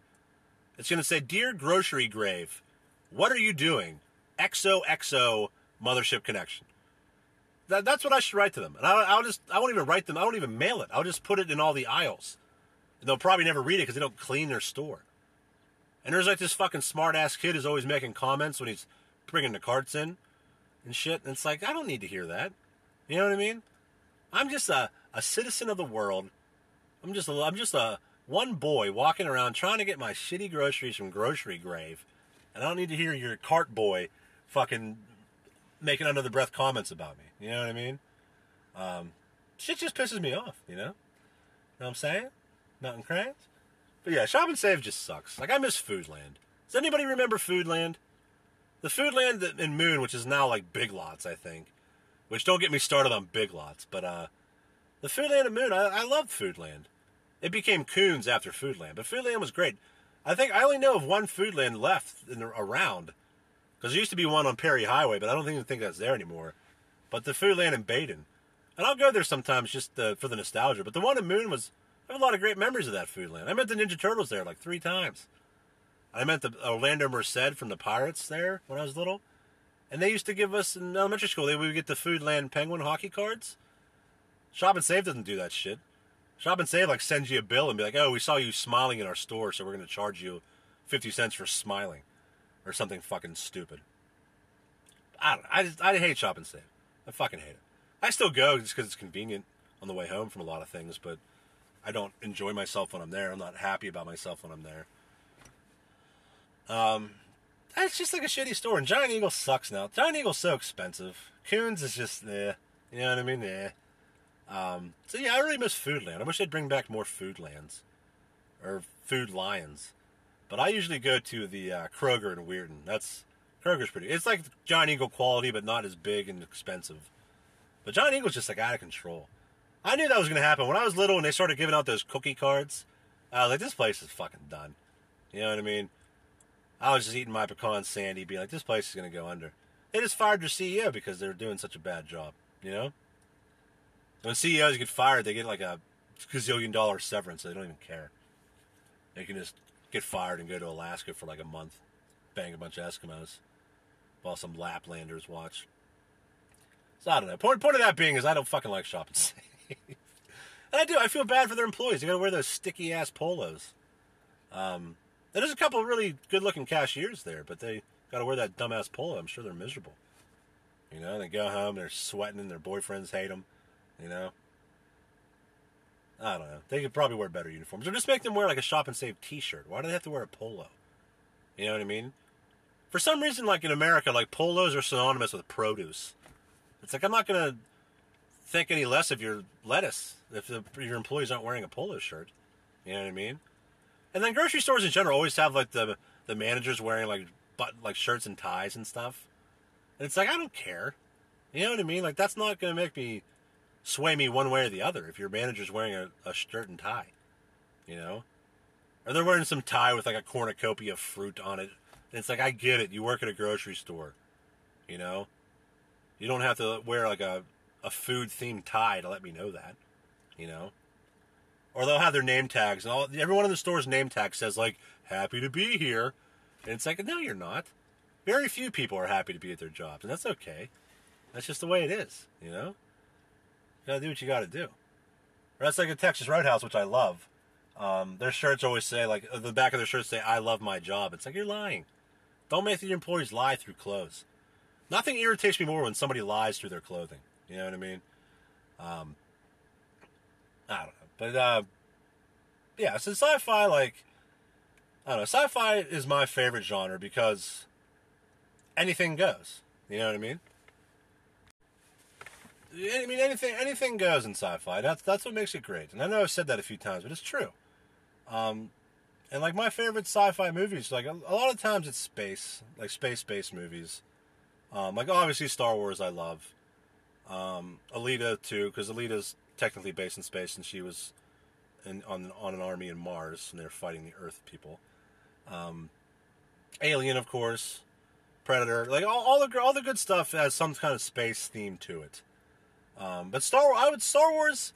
S1: It's gonna say, "Dear Grocery Grave, what are you doing?" XOXO Mothership Connection. That, that's what I should write to them, and I, I'll just I won't even write them. I won't even mail it. I'll just put it in all the aisles. And they'll probably never read it because they don't clean their store. And there's like this fucking smart ass kid who's always making comments when he's bringing the carts in and shit. And it's like I don't need to hear that. You know what I mean? I'm just a, a citizen of the world. I'm just a, I'm just a one boy walking around trying to get my shitty groceries from Grocery Grave, and I don't need to hear your cart boy fucking making under the breath comments about me. You know what I mean? Um, shit just pisses me off. You know? Know what I'm saying? Nothing crazy. But yeah, Shop and Save just sucks. Like I miss Foodland. Does anybody remember Foodland? The Foodland in Moon, which is now like Big Lots, I think. Which don't get me started on Big Lots, but uh, the Foodland in Moon, I, I loved Foodland. It became Kuhn's after Foodland, but Foodland was great. I think I only know of one Foodland left in the, around, because there used to be one on Perry Highway, but I don't even think that's there anymore. But the Foodland in Baden, and I'll go there sometimes just uh, for the nostalgia. But the one in Moon was I have a lot of great memories of that Foodland. I met the Ninja Turtles there like three times. I met the Orlando Merced from the Pirates there when I was little, and they used to give us in elementary school. They we would get the Foodland Penguin hockey cards. Shop and Save doesn't do that shit. Shop and Save like sends you a bill and be like, "Oh, we saw you smiling in our store, so we're going to charge you fifty cents for smiling," or something fucking stupid. I don't. Know. I just I hate Shop and Save. I fucking hate it. I still go just because it's convenient on the way home from a lot of things, but I don't enjoy myself when I'm there. I'm not happy about myself when I'm there. Um, it's just like a shitty store, and Giant Eagle sucks now. Giant Eagle's so expensive. Kuhn's is just eh. You know what I mean? Yeah. Um, so yeah, I really miss Foodland. I wish they'd bring back more Foodlands or Food Lions. But I usually go to the uh, Kroger in Weirton. That's Kroger's pretty. It's like Giant Eagle quality, but not as big and expensive. But Giant Eagle's just like out of control. I knew that was to happen when I was little and they started giving out those cookie cards. I was like, this place is fucking done. You know what I mean? I was just eating my pecan sandy, being like, this place is to go under. They just fired their CEO because they were doing such a bad job. You know? When CEOs get fired, they get like a gazillion dollar severance. They don't even care. They can just get fired and go to Alaska for like a month, bang a bunch of Eskimos, while some Laplanders watch. So I don't know. Point, point of that being is I don't fucking like shopping and I do. I feel bad for their employees. They got to wear those sticky ass polos. Um, there's a couple really good looking cashiers there, but they got to wear that dumbass polo. I'm sure they're miserable. You know, they go home, they're sweating, and their boyfriends hate them. You know, I don't know. They could probably wear better uniforms, or just make them wear like a shop and save T-shirt. Why do they have to wear a polo? You know what I mean? For some reason, like in America, like polos are synonymous with produce. It's like I'm not gonna think any less of your lettuce if the, your employees aren't wearing a polo shirt. You know what I mean? And then grocery stores in general always have like the the managers wearing like but like shirts and ties and stuff. And it's like I don't care. You know what I mean? Like that's not gonna make me sway me one way or the other if your manager's wearing a, a shirt and tie. You know? Or they're wearing some tie with like a cornucopia of fruit on it. And it's like I get it, you work at a grocery store. You know? You don't have to wear like a, a food themed tie to let me know that. You know? Or they'll have their name tags and all everyone in the store's name tag says like happy to be here. And it's like, no, you're not. Very few people are happy to be at their jobs, and that's okay. That's just the way it is, you know? You gotta do what you gotta do. Or that's like a Texas Roadhouse, which I love. Um, their shirts always say, like, uh, the back of their shirts say, I love my job. It's like, you're lying. Don't make your employees lie through clothes. Nothing irritates me more when somebody lies through their clothing. You know what I mean? Um, I don't know. But, uh, yeah, so sci fi, like, I don't know, sci fi is my favorite genre because anything goes. You know what I mean? I mean, anything anything goes in sci-fi. That's that's what makes it great. And I know I've said that a few times, but it's true. Um, And like my favorite sci-fi movies, like a, a lot of times it's space, like space-based movies. Um, like obviously Star Wars, I love. Um, Alita too, because Alita's technically based in space, and she was in, on on an army in Mars, and they're fighting the Earth people. Um, Alien, of course, Predator, like all, all the all the good stuff has some kind of space theme to it. Um, but Star, Wars, I would Star Wars.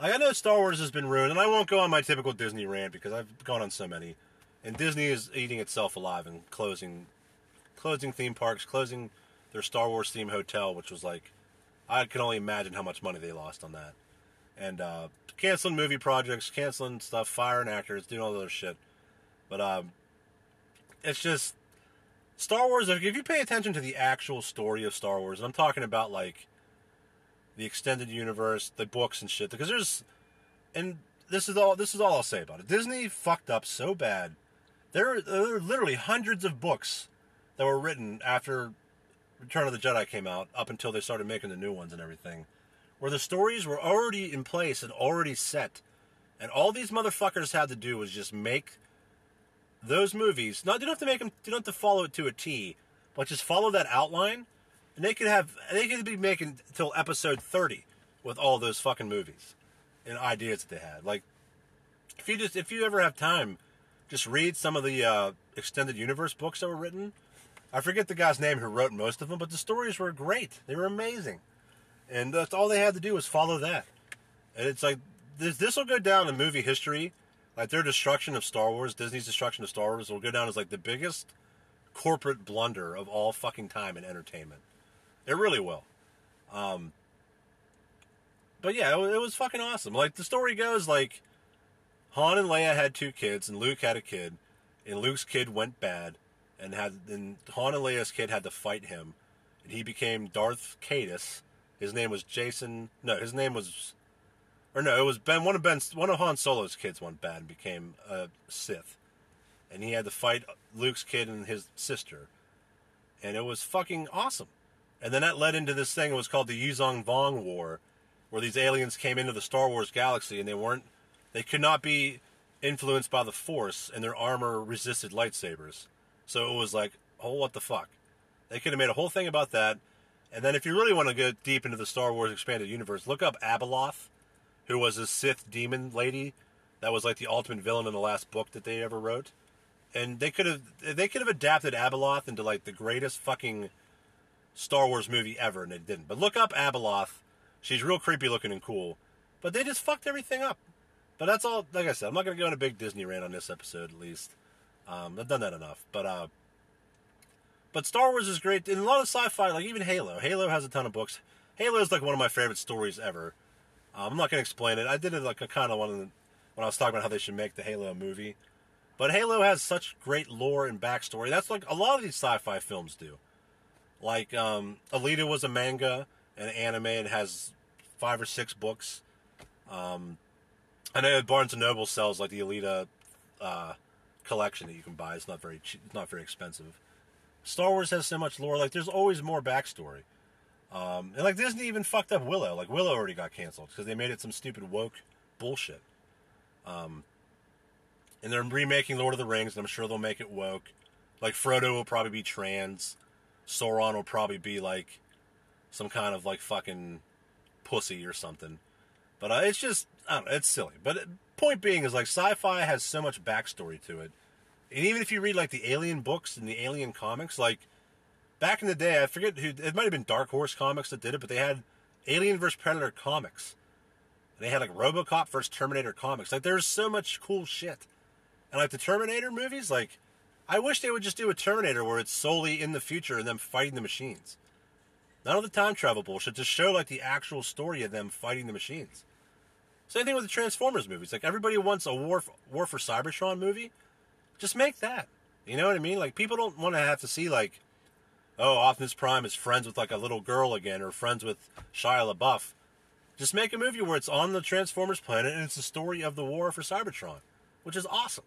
S1: Like I know Star Wars has been ruined, and I won't go on my typical Disney rant because I've gone on so many. And Disney is eating itself alive and closing, closing theme parks, closing their Star Wars theme hotel, which was like, I can only imagine how much money they lost on that. And uh, canceling movie projects, canceling stuff, firing actors, doing all other shit. But um, it's just Star Wars. If you pay attention to the actual story of Star Wars, and I'm talking about like the extended universe, the books and shit, because there's, and this is all this is all I'll say about it. Disney fucked up so bad. There, there are literally hundreds of books that were written after Return of the Jedi came out, up until they started making the new ones and everything, where the stories were already in place and already set, and all these motherfuckers had to do was just make those movies. Not you don't have to make them. You don't have to follow it to a T, but just follow that outline, and they could have. They could be making till episode thirty with all those fucking movies and ideas that they had. Like, if you just if you ever have time, just read some of the uh, extended universe books that were written. I forget the guy's name who wrote most of them, but the stories were great. They were amazing, and that's all they had to do was follow that. And it's like this. This will go down in movie history like their destruction of Star Wars, Disney's destruction of Star Wars will go down as like the biggest corporate blunder of all fucking time in entertainment. It really will. Um, but yeah, it, it was fucking awesome. Like the story goes, like Han and Leia had two kids, and Luke had a kid, and Luke's kid went bad, and had and Han and Leia's kid had to fight him, and he became Darth Caedus. His name was Jacen. No, his name was or no, it was Ben. One of Ben's, one of Han Solo's kids went bad and became a Sith, and he had to fight Luke's kid and his sister, and it was fucking awesome. And then that led into this thing. It was called the Yuuzhan Vong War, where these aliens came into the Star Wars galaxy, and they weren't, they could not be influenced by the Force, and their armor resisted lightsabers. So it was like, oh, what the fuck? They could have made a whole thing about that. And then if you really want to go deep into the Star Wars expanded universe, look up Abeloth who was a Sith demon lady that was like the ultimate villain in the last book that they ever wrote. And they could have they could have adapted Abeloth into like the greatest fucking Star Wars movie ever, and it didn't. But look up Abeloth. She's real creepy looking and cool. But they just fucked everything up. But that's all. Like I said, I'm not going to go on a big Disney rant on this episode. At least um, I've done that enough. But uh, but Star Wars is great. And a lot of sci-fi, like even Halo. Halo has a ton of books. Halo is like one of my favorite stories ever. Um, I'm not going to explain it. I did it like a kind of one when I was talking about how they should make the Halo movie. But Halo has such great lore and backstory. That's like a lot of these sci-fi films do. Like um, Alita was a manga and anime and has five or six books. Um, I know Barnes and Noble sells like the Alita uh, collection that you can buy. It's not very cheap, it's not very expensive. Star Wars has so much lore. Like there's always more backstory. Um, and like Disney even fucked up Willow. Like Willow already got canceled because they made it some stupid woke bullshit. Um, and they're remaking Lord of the Rings, and I'm sure they'll make it woke. Like Frodo will probably be trans. Sauron will probably be like some kind of like fucking pussy or something. But uh, it's just I don't know, it's silly. But point being is like sci-fi has so much backstory to it, and even if you read like the Alien books and the Alien comics, like back in the day, I forget who it might have been Dark Horse Comics that did it, but they had Alien vs Predator comics. And they had like RoboCop vs Terminator comics. Like there's so much cool shit. And like the Terminator movies, like I wish they would just do a Terminator where it's solely in the future and them fighting the machines. None of the time travel bullshit. Just show like the actual story of them fighting the machines. Same thing with the Transformers movies. Like everybody wants a War for, War for Cybertron movie. Just make that. You know what I mean? Like people don't want to have to see like oh, Optimus Prime is friends with like a little girl again, or friends with Shia LaBeouf. Just make a movie where it's on the Transformers planet and it's the story of the war for Cybertron, which is awesome.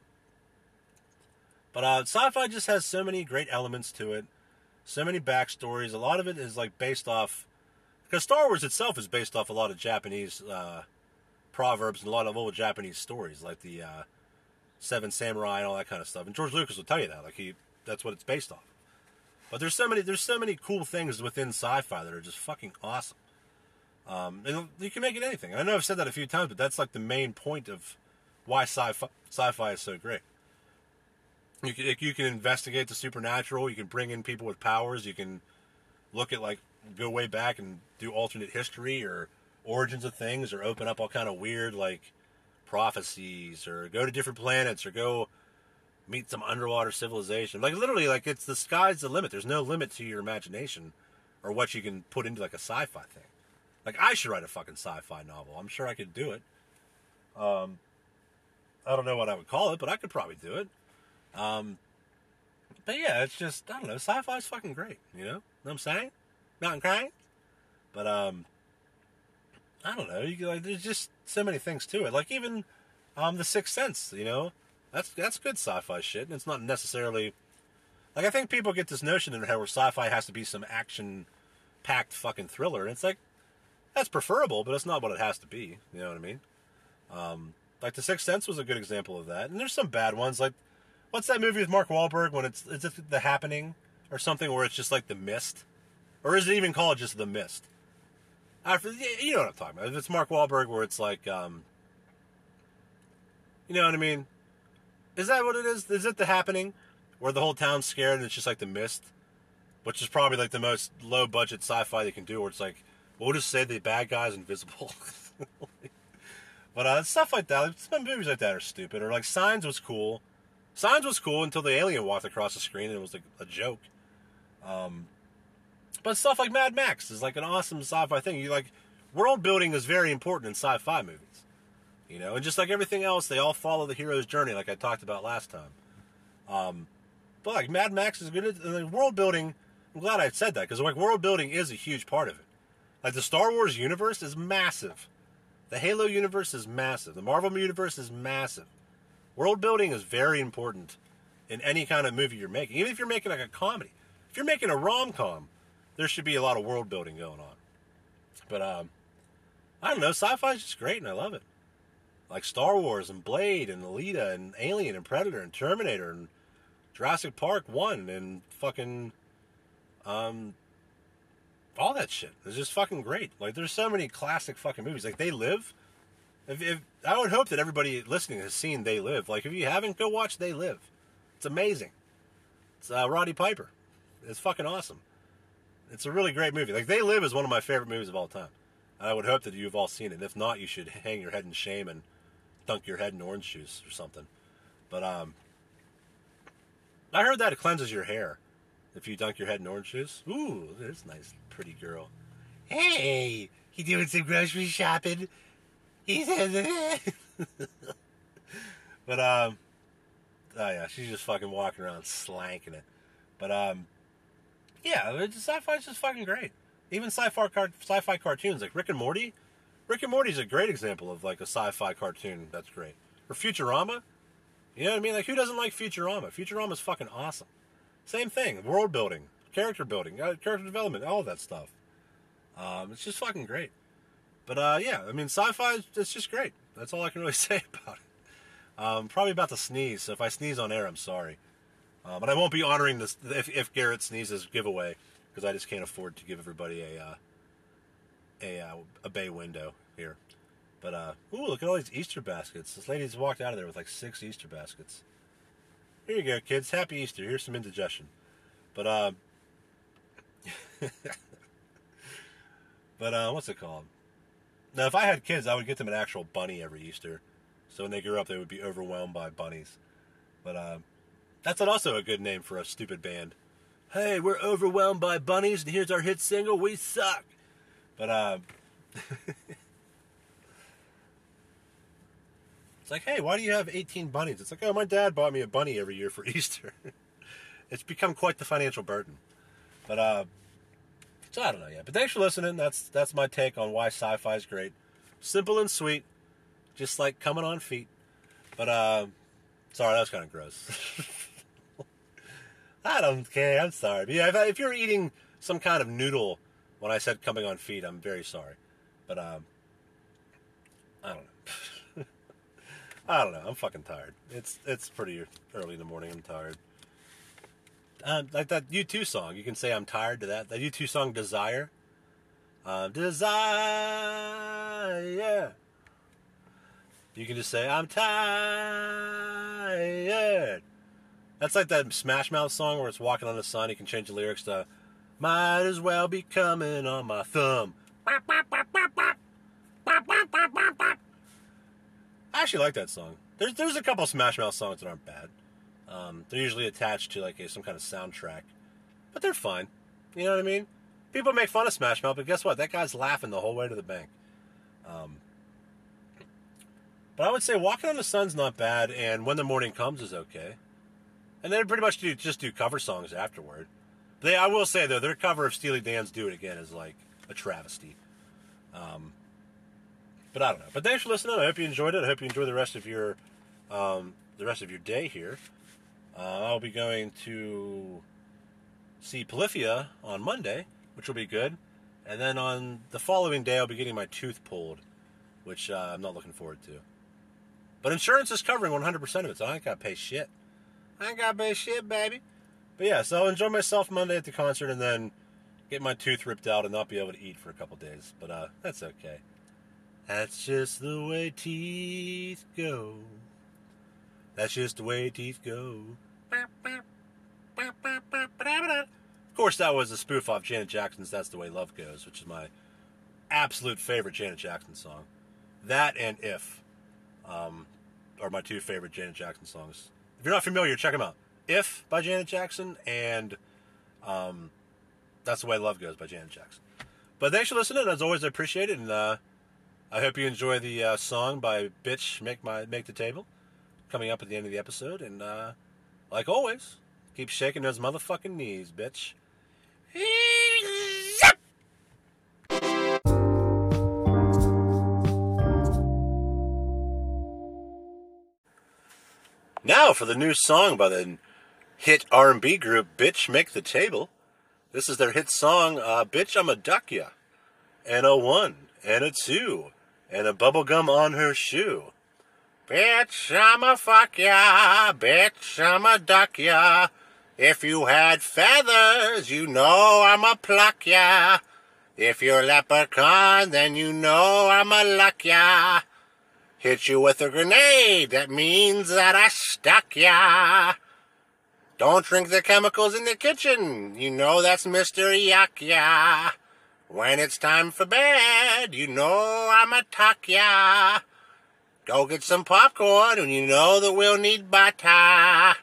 S1: But uh, sci-fi just has so many great elements to it, so many backstories. A lot of it is like based off, because Star Wars itself is based off a lot of Japanese uh, proverbs and a lot of old Japanese stories, like the uh, Seven Samurai and all that kind of stuff. And George Lucas will tell you that, like he, that's what it's based off. But there's so many, there's so many cool things within sci-fi that are just fucking awesome. Um, you can make it anything. I know I've said that a few times, but that's like the main point of why sci-fi, sci-fi is so great. You can, you can investigate the supernatural. You can bring in people with powers. You can look at like go way back and do alternate history or origins of things, or open up all kind of weird like prophecies, or go to different planets, or go meet some underwater civilization. Like literally, like it's the sky's the limit. There's no limit to your imagination or what you can put into like a sci-fi thing. Like I should write a fucking sci-fi novel. I'm sure I could do it. Um, I don't know what I would call it, but I could probably do it. Um, but yeah, it's just I don't know. Sci-fi's fucking great. You know, know what I'm saying? Mountain crying. But um, I don't know. You like there's just so many things to it. Like even um, the Sixth Sense. You know, that's that's good sci-fi shit, and it's not necessarily like I think people get this notion in their head where sci-fi has to be some action-packed fucking thriller, and it's like that's preferable, but it's not what it has to be. You know what I mean? Um, like the Sixth Sense was a good example of that, and there's some bad ones. Like what's that movie with Mark Wahlberg when it's is it The Happening or something where it's just like The Mist, or is it even called just The Mist? You know what I'm talking about. It's Mark Wahlberg where it's like, um, you know what I mean? Is that what it is? Is it The Happening where the whole town's scared and it's just like The Mist, which is probably like the most low budget sci-fi they can do, where it's like we'll just say the bad guy's invisible. but uh, stuff like that, some movies like that are stupid. Or like Signs was cool. Signs was cool until the alien walked across the screen and it was like a joke. Um, but stuff like Mad Max is like an awesome sci-fi thing. You like world building is very important in sci-fi movies. You know, and just like everything else, they all follow the hero's journey, like I talked about last time. Um, but like Mad Max is good. At, the world building. I'm glad I said that because like world building is a huge part of it. Like the Star Wars universe is massive. The Halo universe is massive. The Marvel universe is massive. World building is very important in any kind of movie you're making. Even if you're making like a comedy. If you're making a rom com, there should be a lot of world building going on. But um I don't know, sci-fi is just great and I love it like Star Wars and Blade and Alita and Alien and Predator and Terminator and Jurassic Park One and fucking um all that shit. It's just fucking great. Like there's so many classic fucking movies. Like They Live. If, if I would hope that everybody listening has seen They Live. Like if you haven't, go watch They Live. It's amazing. It's uh, Roddy Piper. It's fucking awesome. It's a really great movie. Like They Live is one of my favorite movies of all time. I would hope that you've all seen it. If not, you should hang your head in shame and dunk your head in orange juice or something. But um, I heard that it cleanses your hair if you dunk your head in orange juice. Ooh, there's a nice, pretty girl.
S2: Hey, you doing some grocery shopping? He says,
S1: but um, oh yeah, she's just fucking walking around slanking it. But um, yeah, sci-fi is just fucking great. Even sci-fi car- sci-fi cartoons like Rick and Morty Rick and Morty is a great example of like a sci-fi cartoon that's great. Or Futurama. You know what I mean? Like who doesn't like Futurama? Futurama's fucking awesome. Same thing. World building, character building, uh, character development, all of that stuff. Um, it's just fucking great. But uh, yeah, I mean, sci-fi it's just great. That's all I can really say about it. Um, probably about to sneeze. So if I sneeze on air, I'm sorry. Uh, but I won't be honoring this if, if Garrett sneezes giveaway because I just can't afford to give everybody a uh, a uh, a bay window here. But uh, ooh, look at all these Easter baskets. This lady's walked out of there with like six Easter baskets. Here you go, kids. Happy Easter. Here's some indigestion. But uh, but uh, what's it called? Now, if I had kids, I would get them an actual bunny every Easter, so when they grew up, they would be overwhelmed by bunnies. But uh, that's also a good name for a stupid band. Hey, we're overwhelmed by bunnies, and here's our hit single. We suck. But uh, it's like, hey, why do you have 18 bunnies? It's like, oh, my dad bought me a bunny every year for Easter. it's become quite the financial burden. But uh, so I don't know yet. But thanks for listening. That's that's my take on why sci-fi is great. Simple and sweet, just like coming on feet. But uh, sorry, that was kind of gross. I don't care. I'm sorry. But yeah, if, if you're eating some kind of noodle when I said coming on feet, I'm very sorry. But um, I don't know. I don't know. I'm fucking tired. It's it's pretty early in the morning. I'm tired. Um, like that U2 song. You can say I'm tired to that. That U2 song, Desire. Uh, desire. You can just say I'm tired. That's like that Smash Mouth song where it's walking on the sun. You can change the lyrics to "Might as well be coming on my thumb." I actually like that song. There's there's a couple Smash Mouth songs that aren't bad. Um, they're usually attached to like a, some kind of soundtrack, but they're fine. You know what I mean? People make fun of Smash Mouth, but guess what? That guy's laughing the whole way to the bank. Um, but I would say Walking on the Sun's not bad, and When the Morning Comes is okay. And then pretty much do just do cover songs afterward. They, I will say though, their cover of Steely Dan's "Do It Again" is like a travesty. Um, but I don't know. But thanks for listening. I hope you enjoyed it. I hope you enjoy the rest of your um, the rest of your day here. Uh, I'll be going to see Polyphia on Monday, which will be good. And then on the following day, I'll be getting my tooth pulled, which uh, I'm not looking forward to. But insurance is covering 100% of it, so I ain't got to pay shit. I ain't got to pay shit, baby. But yeah, so I'll enjoy myself Monday at the concert and then get my tooth ripped out and not be able to eat for a couple days. But uh, that's okay. That's just the way teeth go. That's just the way teeth go. Of course, that was a spoof off Janet Jackson's That's the Way Love Goes, which is my absolute favorite Janet Jackson song. That and If um, are my two favorite Janet Jackson songs. If you're not familiar, check them out. If by Janet Jackson and um, That's the Way Love Goes by Janet Jackson. But thanks for listening. As always, I appreciate it. And uh, I hope you enjoy the uh, song by Bitch Make My Make the Table coming up at the end of the episode. And uh, like always, keep shaking those motherfucking knees, bitch. Now for the new song by the hit R&B group Bitch Make the Table. This is their hit song, uh, Bitch I'm a Duck Ya. And a one, and a two, and a bubblegum on her shoe. Bitch, I'm a fuck ya, bitch, I'm a duck ya. If you had feathers, you know I'm a pluck ya. If you're leprechaun, then you know I'm a luck ya. Hit you with a grenade, that means that I stuck ya. Don't drink the chemicals in the kitchen, you know that's Mr. Yuck ya. When it's time for bed, you know I'm a tuck ya. Go get some popcorn, and you know that we'll need butter.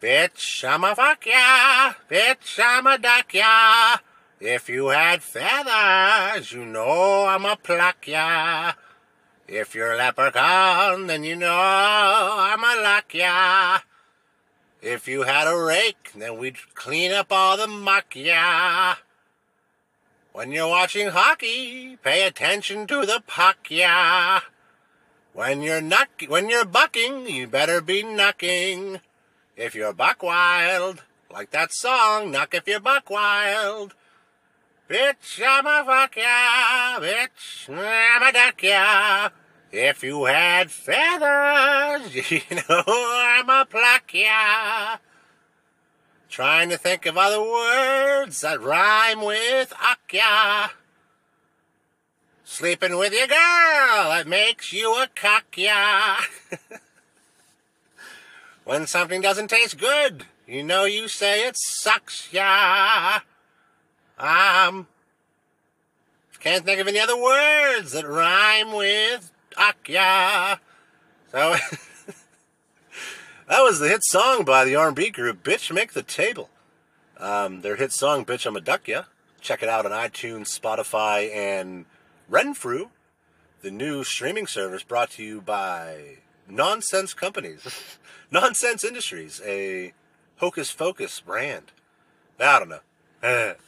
S1: Bitch, I'm a fuck ya. Bitch, I'm a duck ya. If you had feathers, you know I'm a pluck ya. If you're a leprechaun, then you know I'm a luck ya. If you had a rake, then we'd clean up all the muck ya. When you're watching hockey, pay attention to the puck ya. When you're nuck, when you're bucking, you better be knocking. If you're buck wild, like that song, knock if you're buck wild. Bitch, I'm a fuck ya, bitch, I'm a duck ya. If you had feathers, you know I'm a pluck ya. Trying to think of other words that rhyme with uck ya. Sleeping with your girl, that makes you a cock ya. when something doesn't taste good, you know you say it sucks ya. Um, can't think of any other words that rhyme with Akya. So that was the hit song by the R&B group Bitch Make the Table. Um, their hit song Bitch I'm a Duck Ya. Check it out on iTunes, Spotify, and Renfrew, the new streaming service brought to you by Nonsense Companies, Nonsense Industries, a hocus pocus brand. I don't know.